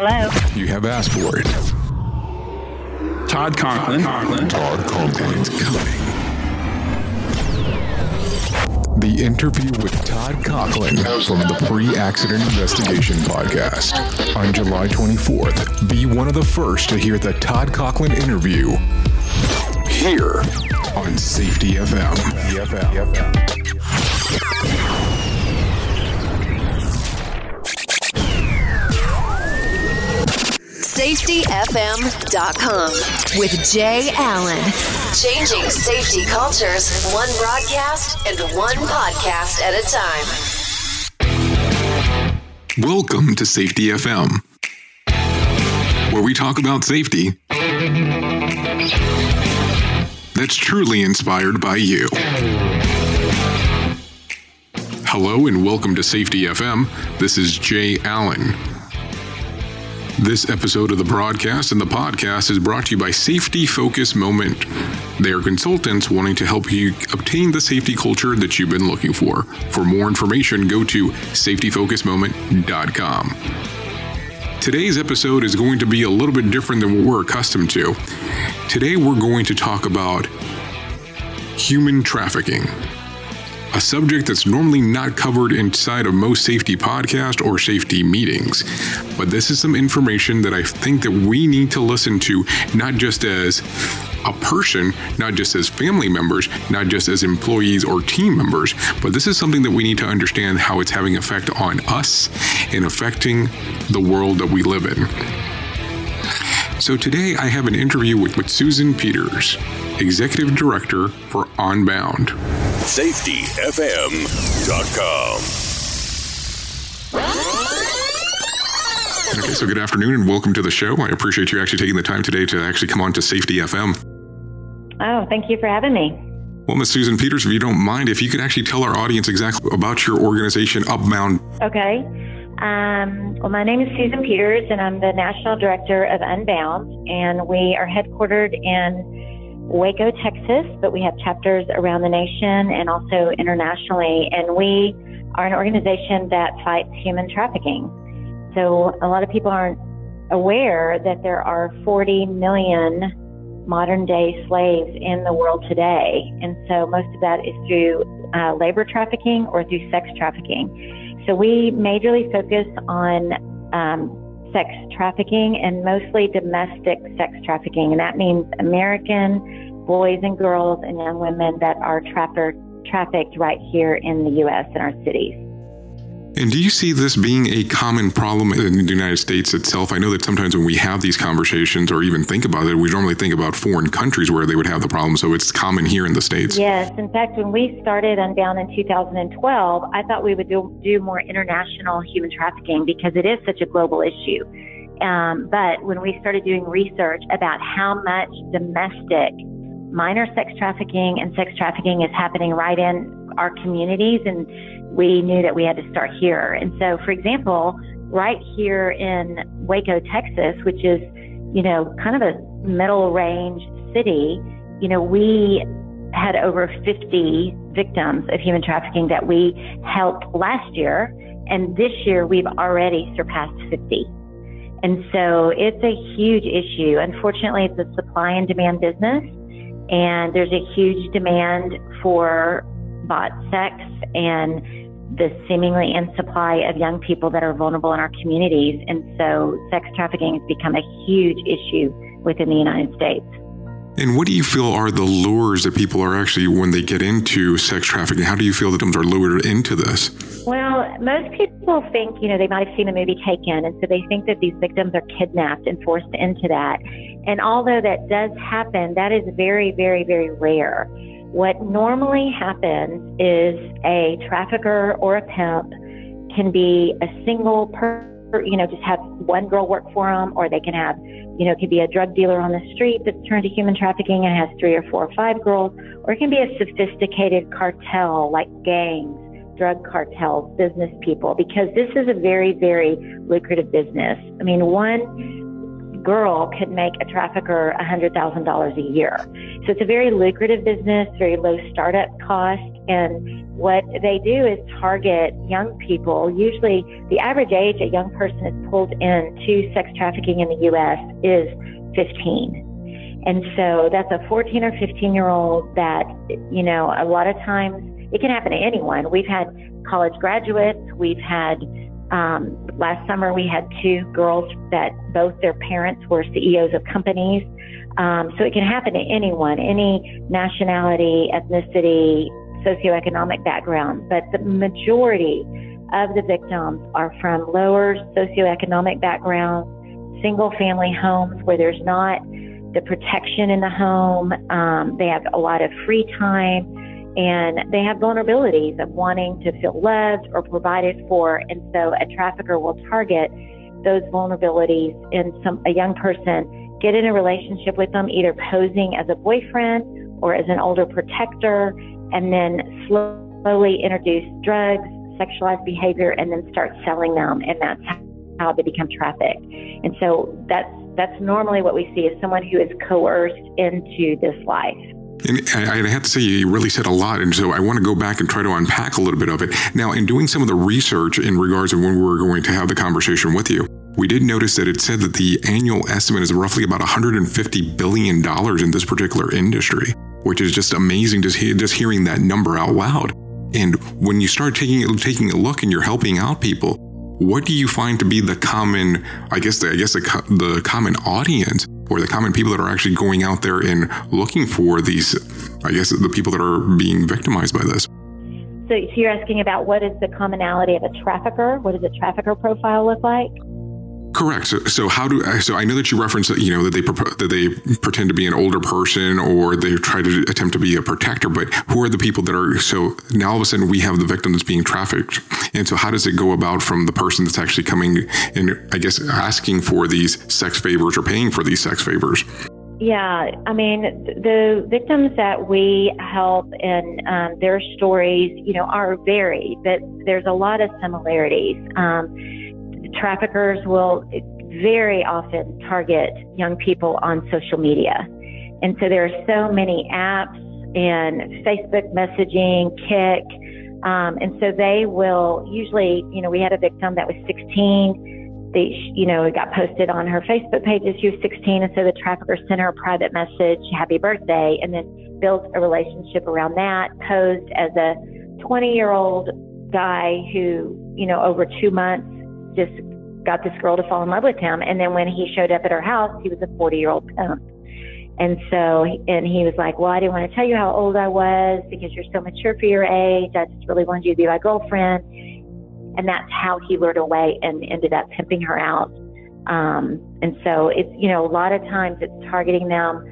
Hello. You have asked for it. Todd Conklin. Todd Conklin is coming. The interview with Todd Conklin from the Pre Accident Investigation Podcast. On July 24th, be one of the first to hear the Todd Conklin interview here on Safety FM. SafetyFM.com with Jay Allen. Changing safety cultures, one broadcast and one podcast at a time. Welcome to Safety FM, where we talk about safety that's truly inspired by you. Hello and welcome to Safety FM. This is Jay Allen. This episode of the broadcast and the podcast is brought to you by Safety Focus Moment. They are consultants wanting to help you obtain the safety culture that you've been looking for. For more information, go to safetyfocusmoment.com. Today's episode is going to be a little bit different than what we're accustomed to. Today, we're going to talk about human trafficking a subject that's normally not covered inside of most safety podcasts or safety meetings. But this is some information that I think that we need to listen to, not just as a person, not just as family members, not just as employees or team members, but this is something that we need to understand how it's having effect on us and affecting the world that we live in. So today I have an interview with, with Susan Peters, Executive Director for Unbound. SafetyFM.com. Okay, so good afternoon and welcome to the show. I appreciate you actually taking the time today to actually come on to Safety FM. Oh, thank you for having me. Well, Ms. Susan Peters, if you don't mind, if you could actually tell our audience exactly about your organization, Unbound. Okay. Um, well, my name is Susan Peters, and I'm the National Director of Unbound, and we are headquartered in Waco, Texas, but we have chapters around the nation and also internationally. And we are an organization that fights human trafficking. So a lot of people aren't aware that there are 40 million modern day slaves in the world today. And so most of that is through uh, labor trafficking or through sex trafficking. So we majorly focus on um, sex trafficking and mostly domestic sex trafficking. And that means American boys and girls and young women that are trafficked, trafficked right here in the U.S. in our cities. And do you see this being a common problem in the United States itself? I know that sometimes when we have these conversations or even think about it, we normally think about foreign countries where they would have the problem. So it's common here in the States. Yes. In fact, when we started Unbound in 2012, I thought we would do, do more international human trafficking because it is such a global issue. Um, but when we started doing research about how much domestic minor sex trafficking and sex trafficking is happening right in our communities and we knew that we had to start here. And so, for example, right here in Waco, Texas, which is, you know, kind of a middle range city, you know, we had over 50 victims of human trafficking that we helped last year. And this year we've already surpassed 50. And so it's a huge issue. Unfortunately, it's a supply and demand business. And there's a huge demand for bought sex and the seemingly in supply of young people that are vulnerable in our communities. And so sex trafficking has become a huge issue within the United States. And what do you feel are the lures that people are actually, when they get into sex trafficking, how do you feel that them are lured into this? Well, most people think, you know, they might have seen the movie Taken, and so they think that these victims are kidnapped and forced into that. And although that does happen, that is very, very, very rare. What normally happens is a trafficker or a pimp can be a single per, you know, just have one girl work for them, or they can have, you know, it could be a drug dealer on the street that's turned to human trafficking and has three or four or five girls, or it can be a sophisticated cartel like gangs, drug cartels, business people, because this is a very, very lucrative business. I mean, one girl could make a trafficker $100,000 a year. So it's a very lucrative business, very low startup cost. And what they do is target young people. Usually, the average age a young person is pulled into sex trafficking in the U.S. is 15. And so that's a 14 or 15 year old that, you know, a lot of times it can happen to anyone. We've had college graduates, we've had um, last summer, we had two girls that both their parents were CEOs of companies. Um, so it can happen to anyone, any nationality, ethnicity, socioeconomic background. But the majority of the victims are from lower socioeconomic backgrounds, single family homes where there's not the protection in the home. Um, they have a lot of free time and they have vulnerabilities of wanting to feel loved or provided for. And so a trafficker will target those vulnerabilities in some a young person, get in a relationship with them, either posing as a boyfriend or as an older protector, and then slowly introduce drugs, sexualized behavior, and then start selling them. And that's how they become trafficked. And so that's that's normally what we see is someone who is coerced into this life. And I, have to say, you really said a lot. And so I want to go back and try to unpack a little bit of it. Now, in doing some of the research in regards of when we were going to have the conversation with you, we did notice that it said that the annual estimate is roughly about $150 billion in this particular industry, which is just amazing just, just hearing that number out loud. And when you start taking, taking a look and you're helping out people, what do you find to be the common, I guess, the, I guess the, the common audience or the common people that are actually going out there and looking for these, I guess, the people that are being victimized by this. So, so you're asking about what is the commonality of a trafficker? What does a trafficker profile look like? Correct. So, so how do so I know that you reference that you know that they that they pretend to be an older person or they try to attempt to be a protector, but who are the people that are so now all of a sudden we have the victim that's being trafficked, and so how does it go about from the person that's actually coming and I guess asking for these sex favors or paying for these sex favors? Yeah, I mean, the victims that we help and um, their stories, you know, are varied, but there's a lot of similarities. Um, traffickers will very often target young people on social media. And so there are so many apps and Facebook messaging, Kik. Um, and so they will usually, you know, we had a victim that was 16. They, you know, it got posted on her Facebook pages. She was 16. And so the trafficker sent her a private message, happy birthday, and then built a relationship around that, posed as a 20 year old guy who, you know, over two months just got this girl to fall in love with him. And then when he showed up at her house, he was a 40 year old pimp. And so, and he was like, well, I didn't want to tell you how old I was because you're so mature for your age. I just really wanted you to be my girlfriend. And that's how he lured away and ended up pimping her out. Um, and so it's, you know, a lot of times it's targeting them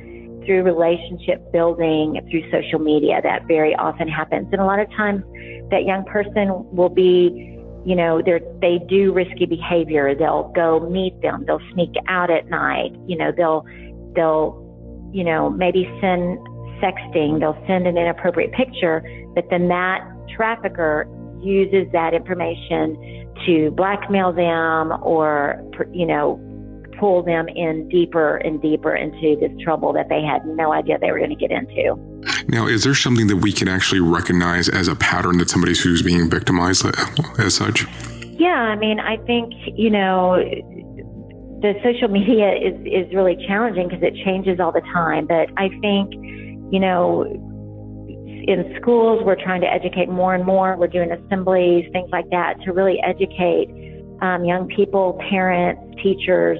through relationship building, through social media. That very often happens. And a lot of times that young person will be you know, they they do risky behavior. They'll go meet them. They'll sneak out at night. You know, they'll they'll you know maybe send sexting. They'll send an inappropriate picture, but then that trafficker uses that information to blackmail them or you know pull them in deeper and deeper into this trouble that they had no idea they were going to get into. Now, is there something that we can actually recognize as a pattern that somebody who's being victimized as such? Yeah, I mean, I think, you know, the social media is, is really challenging because it changes all the time. But I think, you know, in schools, we're trying to educate more and more. We're doing assemblies, things like that, to really educate um, young people, parents, teachers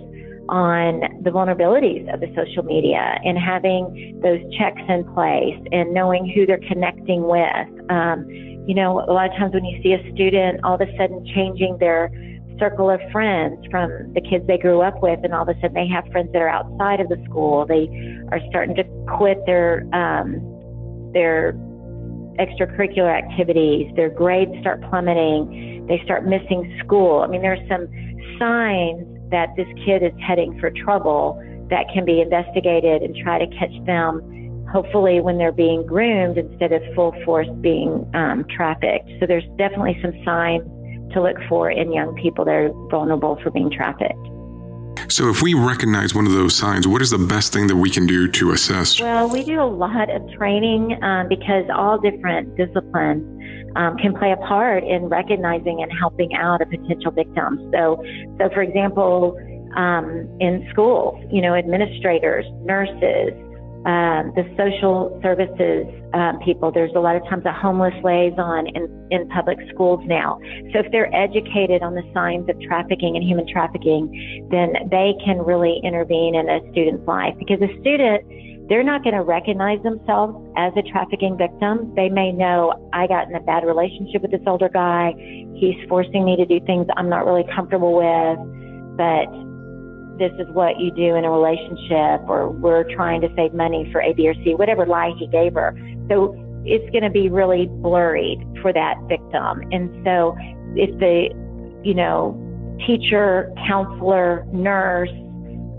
on the vulnerabilities of the social media and having those checks in place and knowing who they're connecting with. Um, you know, a lot of times when you see a student all of a sudden changing their circle of friends from the kids they grew up with, and all of a sudden they have friends that are outside of the school, they are starting to quit their um, their extracurricular activities, their grades start plummeting, they start missing school. I mean, there are some signs that this kid is heading for trouble that can be investigated and try to catch them hopefully when they're being groomed instead of full force being um, trafficked. So there's definitely some signs to look for in young people that are vulnerable for being trafficked. So, if we recognize one of those signs, what is the best thing that we can do to assess? Well, we do a lot of training um, because all different disciplines um, can play a part in recognizing and helping out a potential victim. So, so for example, um, in schools, you know, administrators, nurses, um, the social services um, people. There's a lot of times a homeless liaison in, in public schools now. So if they're educated on the signs of trafficking and human trafficking, then they can really intervene in a student's life because a student, they're not going to recognize themselves as a trafficking victim. They may know I got in a bad relationship with this older guy. He's forcing me to do things I'm not really comfortable with, but this is what you do in a relationship or we're trying to save money for A, B, or C, whatever lie he gave her. So it's going to be really blurred for that victim. And so if the, you know, teacher, counselor, nurse,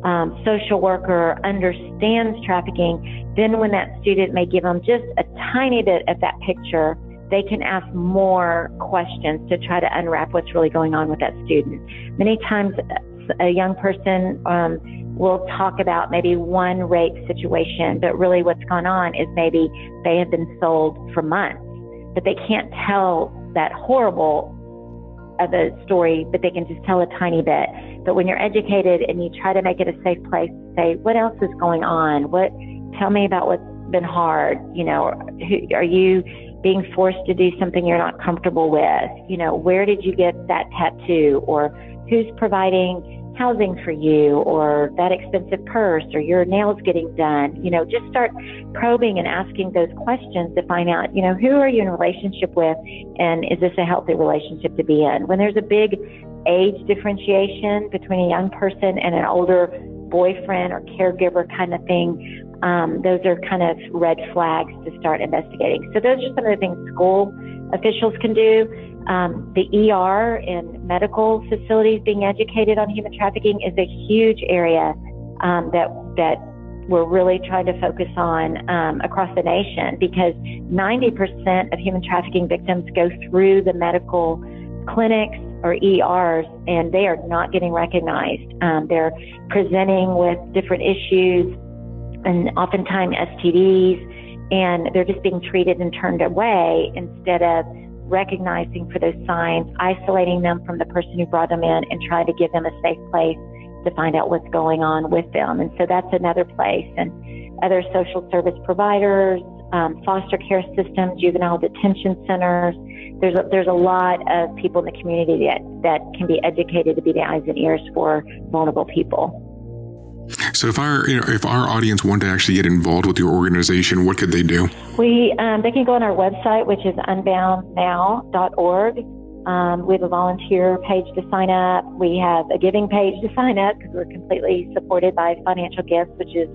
um, social worker understands trafficking, then when that student may give them just a tiny bit of that picture, they can ask more questions to try to unwrap what's really going on with that student. Many times a young person um, will talk about maybe one rape situation, but really what's gone on is maybe they have been sold for months, but they can't tell that horrible of a story, but they can just tell a tiny bit. But when you're educated and you try to make it a safe place, to say, what else is going on? What, tell me about what's been hard. You know, who, are you being forced to do something you're not comfortable with? You know, where did you get that tattoo? Or who's providing housing for you or that expensive purse or your nails getting done. You know, just start probing and asking those questions to find out, you know, who are you in a relationship with and is this a healthy relationship to be in? When there's a big age differentiation between a young person and an older boyfriend or caregiver kind of thing, um, those are kind of red flags to start investigating. So those are some of the things school officials can do. Um, the ER and medical facilities being educated on human trafficking is a huge area um, that that we're really trying to focus on um, across the nation because 90% of human trafficking victims go through the medical clinics or ERs and they are not getting recognized. Um, they're presenting with different issues and oftentimes STDs, and they're just being treated and turned away instead of recognizing for those signs, isolating them from the person who brought them in, and trying to give them a safe place to find out what's going on with them. And so that's another place. And other social service providers, um, foster care systems, juvenile detention centers. There's a, there's a lot of people in the community that, that can be educated to be the eyes and ears for vulnerable people. So if our you know, if our audience want to actually get involved with your organization, what could they do? We um, they can go on our website, which is unboundnow.org. Um, we have a volunteer page to sign up. We have a giving page to sign up because we're completely supported by financial gifts, which is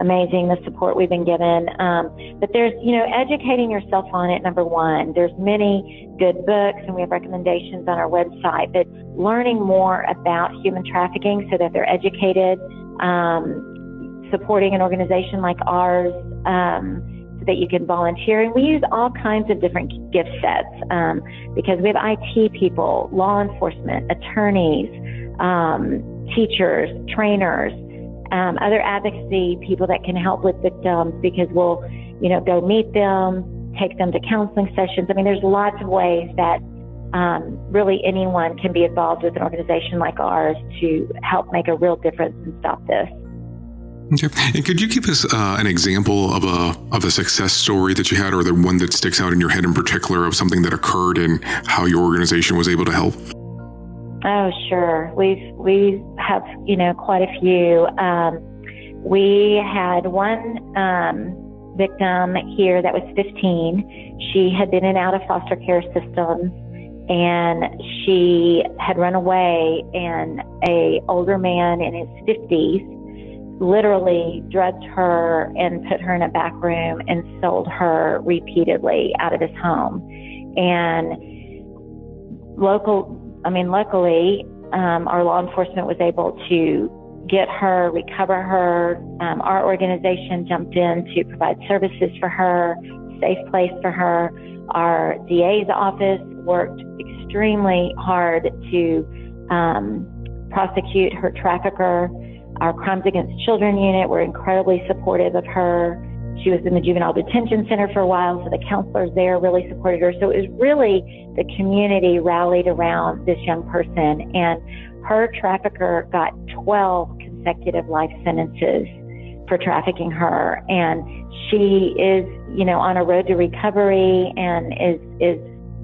amazing the support we've been given. Um, but there's, you know, educating yourself on it, number one. There's many good books and we have recommendations on our website, but learning more about human trafficking so that they're educated um, supporting an organization like ours um, so that you can volunteer. And we use all kinds of different gift sets um, because we have IT people, law enforcement, attorneys, um, teachers, trainers, um, other advocacy people that can help with victims because we'll, you know, go meet them, take them to counseling sessions. I mean, there's lots of ways that um, really anyone can be involved with an organization like ours to help make a real difference and stop this. Okay. And could you give us uh, an example of a of a success story that you had, or the one that sticks out in your head in particular of something that occurred and how your organization was able to help? Oh, sure. We've we have you know quite a few. Um, we had one um, victim here that was 15. She had been in and out of foster care systems and she had run away and a older man in his 50s literally drugged her and put her in a back room and sold her repeatedly out of his home. And local i mean luckily um, our law enforcement was able to get her recover her. Um, our organization jumped in to provide services for her safe place for her. Our DA's office worked extremely hard to um, prosecute her trafficker. Our Crimes Against Children unit were incredibly supportive of her. She was in the juvenile detention center for a while, so the counselors there really supported her. So it was really the community rallied around this young person, and her trafficker got 12 consecutive life sentences for trafficking her, and she is, you know, on a road to recovery and is is,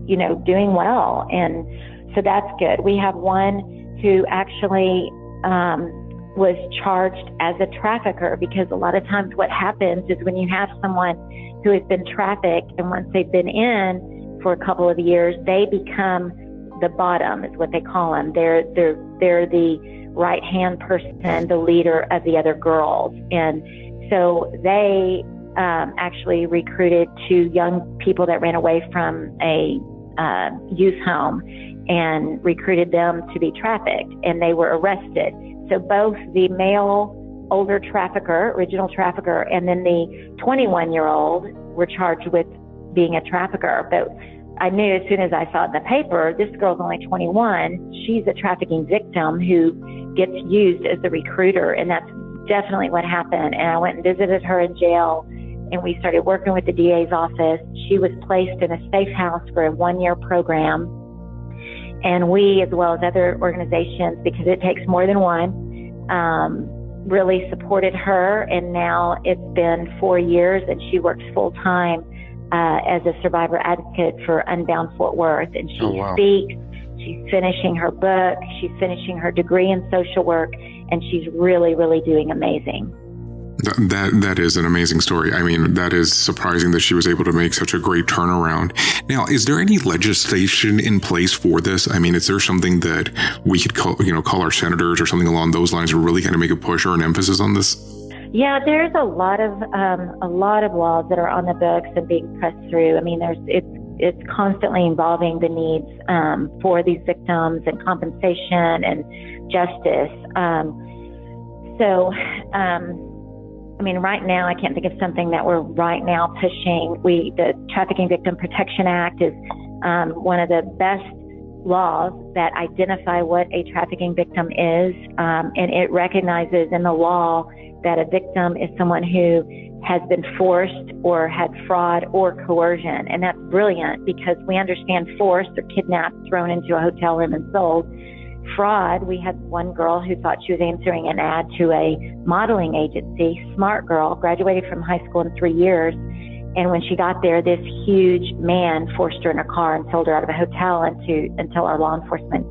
you know, doing well, and so that's good. We have one who actually um, was charged as a trafficker because a lot of times what happens is when you have someone who has been trafficked and once they've been in for a couple of years, they become the bottom is what they call them. They're they're they're the right hand person, the leader of the other girls, and so they um, actually recruited two young people that ran away from a uh, youth home and recruited them to be trafficked, and they were arrested. So both the male older trafficker, original trafficker, and then the 21 year old were charged with being a trafficker. But I knew as soon as I saw it in the paper, this girl's only 21. She's a trafficking victim who gets used as the recruiter, and that's definitely what happened. And I went and visited her in jail, and we started working with the DA's office. She was placed in a safe house for a one year program. And we, as well as other organizations, because it takes more than one, um, really supported her. And now it's been four years, and she works full time uh, as a survivor advocate for Unbound Fort Worth, and she oh, wow. speaks. She's finishing her book. She's finishing her degree in social work, and she's really, really doing amazing. That that is an amazing story. I mean, that is surprising that she was able to make such a great turnaround. Now, is there any legislation in place for this? I mean, is there something that we could call, you know, call our senators or something along those lines to really kind of make a push or an emphasis on this? Yeah, there's a lot of um, a lot of laws that are on the books and being pressed through. I mean, there's it's it's constantly involving the needs um, for these victims and compensation and justice. Um, so, um, I mean, right now I can't think of something that we're right now pushing. We the Trafficking Victim Protection Act is um, one of the best laws that identify what a trafficking victim is, um, and it recognizes in the law that a victim is someone who has been forced or had fraud or coercion. And that's brilliant because we understand forced or kidnapped, thrown into a hotel room and sold. Fraud, we had one girl who thought she was answering an ad to a modeling agency, smart girl, graduated from high school in three years. And when she got there, this huge man forced her in a car and sold her out of a hotel until, until our law enforcement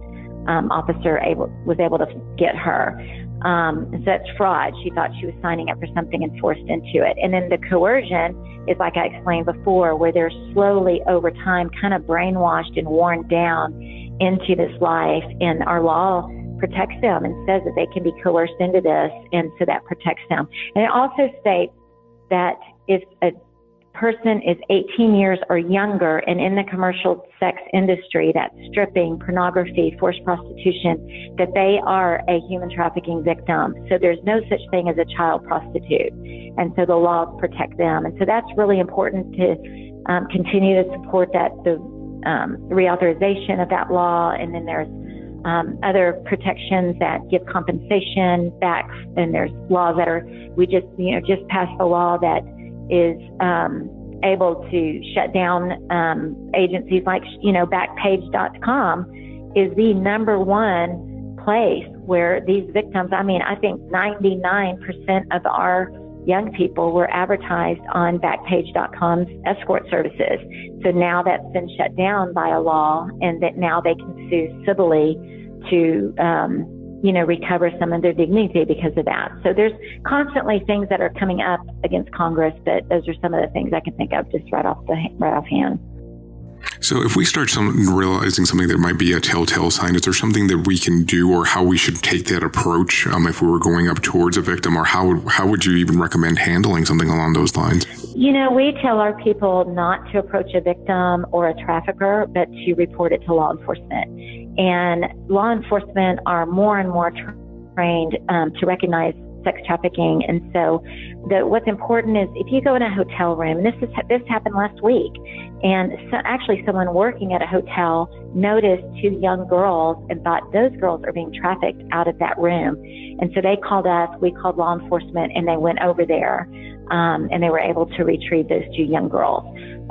um, officer able, was able to get her. Um, so that's fraud. She thought she was signing up for something and forced into it. And then the coercion is like I explained before, where they're slowly over time kind of brainwashed and worn down into this life. And our law protects them and says that they can be coerced into this. And so that protects them. And it also states that if a person is 18 years or younger and in the commercial sex industry, that's stripping, pornography, forced prostitution, that they are a human trafficking victim. So there's no such thing as a child prostitute. And so the laws protect them. And so that's really important to um, continue to support that, the um, reauthorization of that law. And then there's um, other protections that give compensation back. And there's laws that are, we just, you know, just passed a law that is um, able to shut down um, agencies like, you know, Backpage.com is the number one place where these victims, I mean, I think 99% of our young people were advertised on Backpage.com's escort services. So now that's been shut down by a law, and that now they can sue civilly to um, you know, recover some of their dignity because of that. So there's constantly things that are coming up against Congress, but those are some of the things I can think of just right off the right offhand. So, if we start some, realizing something that might be a telltale sign, is there something that we can do, or how we should take that approach um, if we were going up towards a victim, or how would, how would you even recommend handling something along those lines? You know, we tell our people not to approach a victim or a trafficker, but to report it to law enforcement. And law enforcement are more and more trained um, to recognize sex trafficking. And so, the, what's important is if you go in a hotel room, and this is this happened last week, and so actually someone working at a hotel noticed two young girls and thought those girls are being trafficked out of that room, and so they called us. We called law enforcement, and they went over there, um, and they were able to retrieve those two young girls.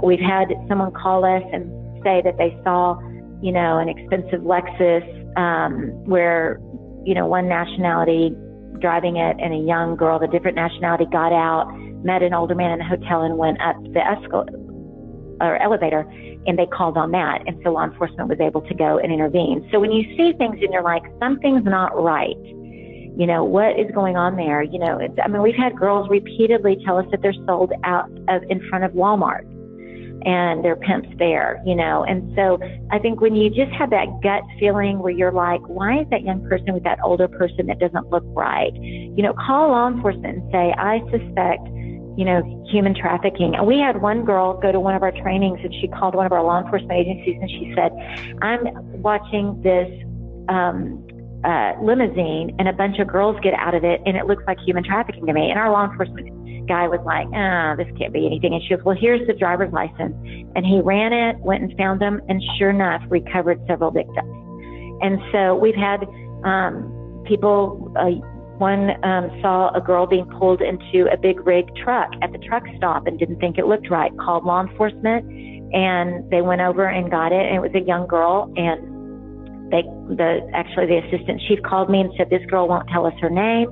We've had someone call us and say that they saw, you know, an expensive Lexus um, where you know, one nationality driving it and a young girl of a different nationality got out, met an older man in the hotel and went up the escalator or elevator and they called on that. And so law enforcement was able to go and intervene. So when you see things and you're like, something's not right, you know, what is going on there? You know, it's I mean, we've had girls repeatedly tell us that they're sold out of in front of Walmart and their pimps there, you know. And so I think when you just have that gut feeling where you're like, why is that young person with that older person that doesn't look right? You know, call law enforcement and say, I suspect, you know, human trafficking. And we had one girl go to one of our trainings and she called one of our law enforcement agencies and she said, I'm watching this um, uh, limousine and a bunch of girls get out of it and it looks like human trafficking to me. And our law enforcement guy was like, ah, oh, this can't be anything. And she goes, well, here's the driver's license. And he ran it, went and found them, and sure enough, recovered several victims. And so we've had um, people, uh, one um, saw a girl being pulled into a big rig truck at the truck stop and didn't think it looked right, called law enforcement, and they went over and got it. And it was a young girl, and they the actually the assistant chief called me and said this girl won't tell us her name.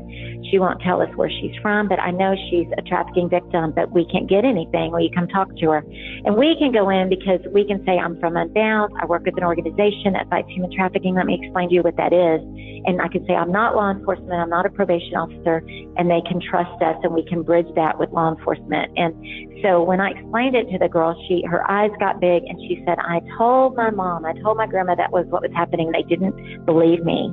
She won't tell us where she's from but i know she's a trafficking victim but we can't get anything. Will you come talk to her? And we can go in because we can say i'm from unbound. I work with an organization that fights human trafficking. Let me explain to you what that is. And i can say i'm not law enforcement. I'm not a probation officer. And they can trust us and we can bridge that with law enforcement. And so when i explained it to the girl she her eyes got big and she said i told my mom i told my grandma that was what was happening. They didn't believe me.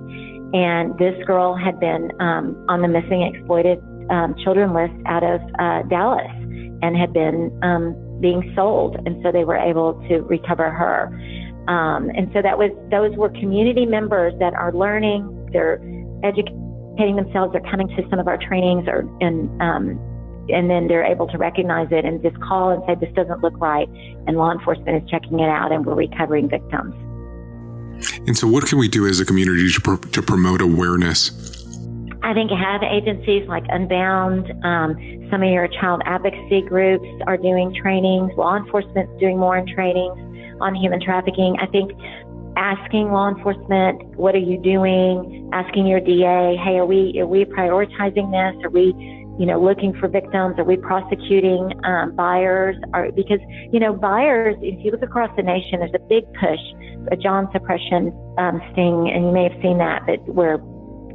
And this girl had been um, on the missing exploited um, children list out of uh, Dallas and had been um, being sold. And so they were able to recover her. Um, and so that was those were community members that are learning, they're educating themselves, they're coming to some of our trainings, or and um, and then they're able to recognize it and just call and say this doesn't look right, and law enforcement is checking it out, and we're recovering victims. And so, what can we do as a community to, pro- to promote awareness? I think have agencies like Unbound, um, some of your child advocacy groups are doing trainings. Law enforcement's doing more in trainings on human trafficking. I think asking law enforcement, what are you doing? Asking your DA, hey, are we are we prioritizing this? Are we you know, looking for victims? Are we prosecuting um, buyers? Are, because, you know, buyers, if you look across the nation, there's a big push, a John suppression um, sting, and you may have seen that, that where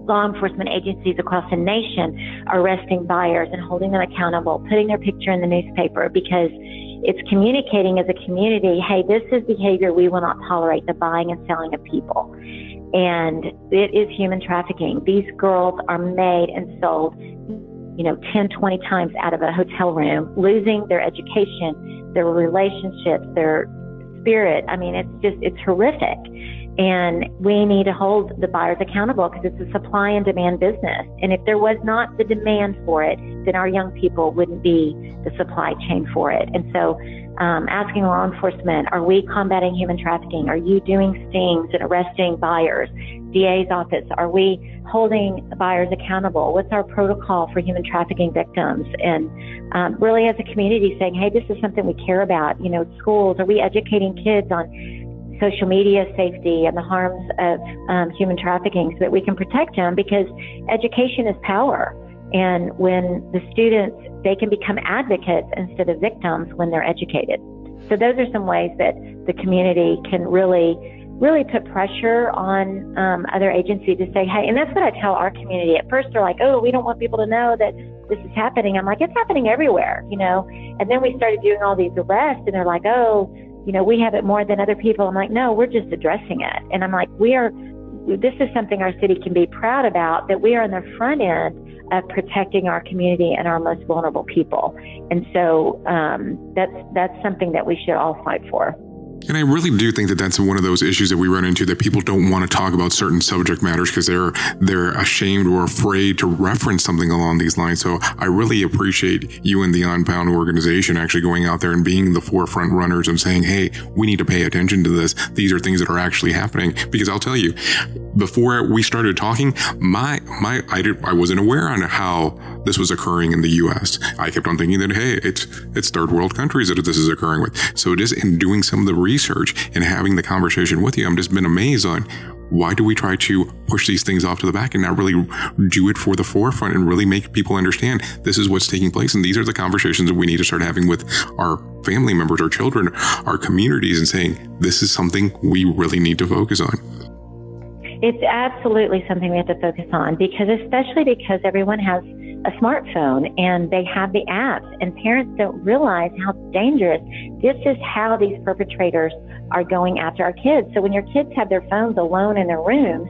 law enforcement agencies across the nation are arresting buyers and holding them accountable, putting their picture in the newspaper because it's communicating as a community, hey, this is behavior we will not tolerate, the buying and selling of people. And it is human trafficking. These girls are made and sold you know, 10, 20 times out of a hotel room, losing their education, their relationships, their spirit. I mean, it's just, it's horrific. And we need to hold the buyers accountable because it's a supply and demand business. And if there was not the demand for it, then our young people wouldn't be the supply chain for it. And so, um, asking law enforcement, are we combating human trafficking? Are you doing stings and arresting buyers? DA's office, are we holding buyers accountable? What's our protocol for human trafficking victims? And um, really, as a community, saying, hey, this is something we care about. You know, schools, are we educating kids on social media safety and the harms of um, human trafficking so that we can protect them? Because education is power. And when the students, they can become advocates instead of victims when they're educated. So those are some ways that the community can really really put pressure on um, other agencies to say, hey, and that's what I tell our community. At first, they're like, oh, we don't want people to know that this is happening. I'm like, it's happening everywhere, you know. And then we started doing all these arrests, and they're like, oh, you know, we have it more than other people. I'm like, no, we're just addressing it. And I'm like, we are. This is something our city can be proud about that we are on the front end of protecting our community and our most vulnerable people. And so um, that's that's something that we should all fight for. And I really do think that that's one of those issues that we run into that people don't want to talk about certain subject matters because they're they're ashamed or afraid to reference something along these lines. So I really appreciate you and the Unbound organization actually going out there and being the forefront runners and saying, "Hey, we need to pay attention to this. These are things that are actually happening." Because I'll tell you, before we started talking, my my I did I wasn't aware on how this was occurring in the U.S. I kept on thinking that hey, it's it's third world countries that this is occurring with. So just in doing some of the research and having the conversation with you, I'm just been amazed on why do we try to push these things off to the back and not really do it for the forefront and really make people understand this is what's taking place and these are the conversations that we need to start having with our family members, our children, our communities, and saying this is something we really need to focus on. It's absolutely something we have to focus on because, especially because everyone has a smartphone and they have the apps, and parents don't realize how dangerous this is how these perpetrators are going after our kids. So, when your kids have their phones alone in their rooms,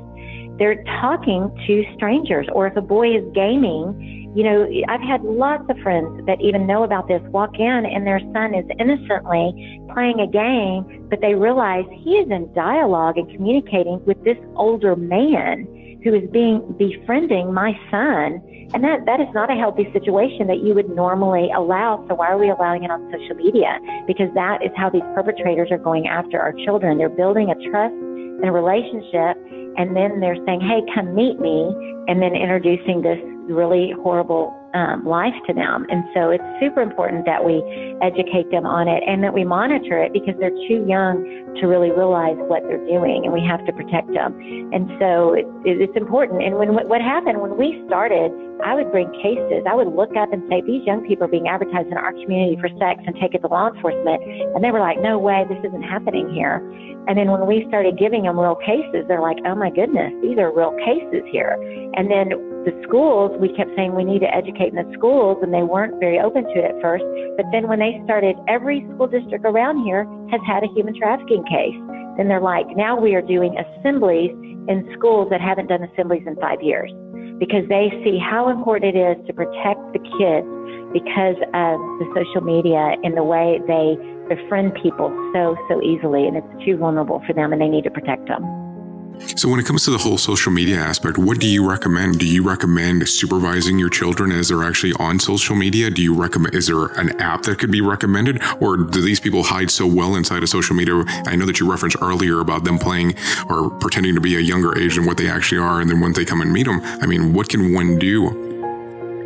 they're talking to strangers, or if a boy is gaming, you know, I've had lots of friends that even know about this walk in and their son is innocently playing a game, but they realize he is in dialogue and communicating with this older man who is being befriending my son. And that, that is not a healthy situation that you would normally allow. So why are we allowing it on social media? Because that is how these perpetrators are going after our children. They're building a trust and a relationship and then they're saying, Hey, come meet me and then introducing this really horrible um, life to them. And so it's super important that we educate them on it and that we monitor it because they're too young to really realize what they're doing and we have to protect them. And so it, it's important. And when what happened when we started, I would bring cases. I would look up and say, these young people are being advertised in our community for sex and take it to law enforcement. And they were like, no way, this isn't happening here. And then when we started giving them real cases, they're like, oh my goodness, these are real cases here. And then the schools, we kept saying we need to educate in the schools, and they weren't very open to it at first. But then when they started, every school district around here has had a human trafficking case. Then they're like, now we are doing assemblies in schools that haven't done assemblies in five years because they see how important it is to protect the kids because of the social media and the way they befriend people so, so easily. And it's too vulnerable for them, and they need to protect them. So, when it comes to the whole social media aspect, what do you recommend? Do you recommend supervising your children as they're actually on social media? Do you recommend, is there an app that could be recommended? Or do these people hide so well inside of social media? I know that you referenced earlier about them playing or pretending to be a younger age than what they actually are. And then when they come and meet them, I mean, what can one do?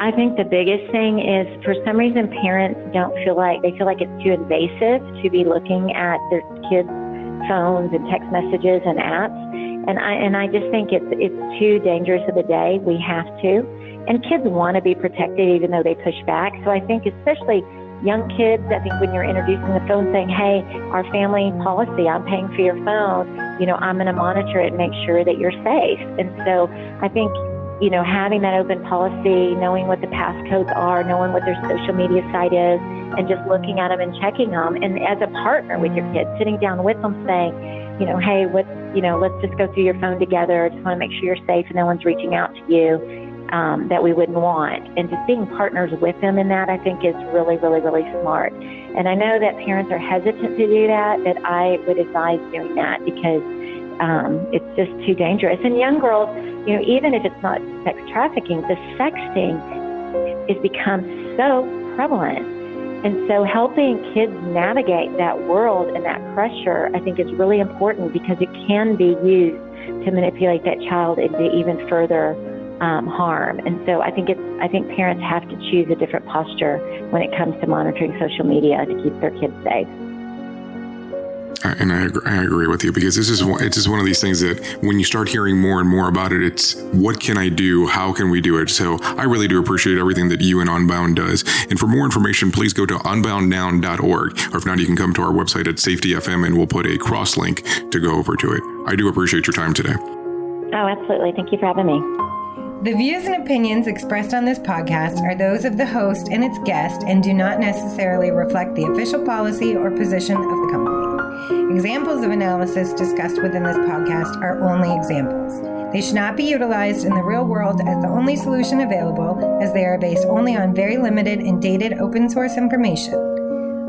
I think the biggest thing is for some reason parents don't feel like they feel like it's too invasive to be looking at their kids' phones and text messages and apps. And I and I just think it's it's too dangerous of a day. We have to. And kids want to be protected even though they push back. So I think especially young kids, I think when you're introducing the phone saying, Hey, our family policy, I'm paying for your phone, you know, I'm gonna monitor it and make sure that you're safe. And so I think you know, having that open policy, knowing what the passcodes are, knowing what their social media site is, and just looking at them and checking them. And as a partner with your kids, sitting down with them saying, you know, hey, what, you know, let's just go through your phone together. I just want to make sure you're safe and no one's reaching out to you um, that we wouldn't want. And just being partners with them in that, I think, is really, really, really smart. And I know that parents are hesitant to do that, but I would advise doing that because um, it's just too dangerous. And young girls, you know, even if it's not sex trafficking, the sexting has become so prevalent and so helping kids navigate that world and that pressure, I think is really important because it can be used to manipulate that child into even further um, harm. And so I think it's, I think parents have to choose a different posture when it comes to monitoring social media to keep their kids safe and I agree, I agree with you because this is it's just one of these things that when you start hearing more and more about it, it's what can I do? How can we do it? So I really do appreciate everything that you and Unbound does. And for more information, please go to unboundnow.org, or if not, you can come to our website at Safety FM, and we'll put a cross link to go over to it. I do appreciate your time today. Oh, absolutely. Thank you for having me. The views and opinions expressed on this podcast are those of the host and its guest and do not necessarily reflect the official policy or position of the company. Examples of analysis discussed within this podcast are only examples. They should not be utilized in the real world as the only solution available, as they are based only on very limited and dated open source information.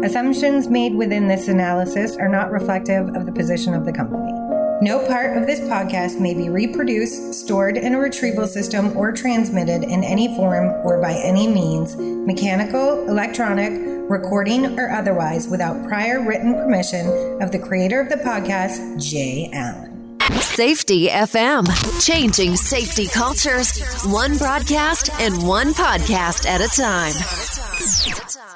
Assumptions made within this analysis are not reflective of the position of the company. No part of this podcast may be reproduced, stored in a retrieval system, or transmitted in any form or by any means, mechanical, electronic, recording, or otherwise, without prior written permission of the creator of the podcast, Jay Allen. Safety FM, changing safety cultures, one broadcast and one podcast at a time.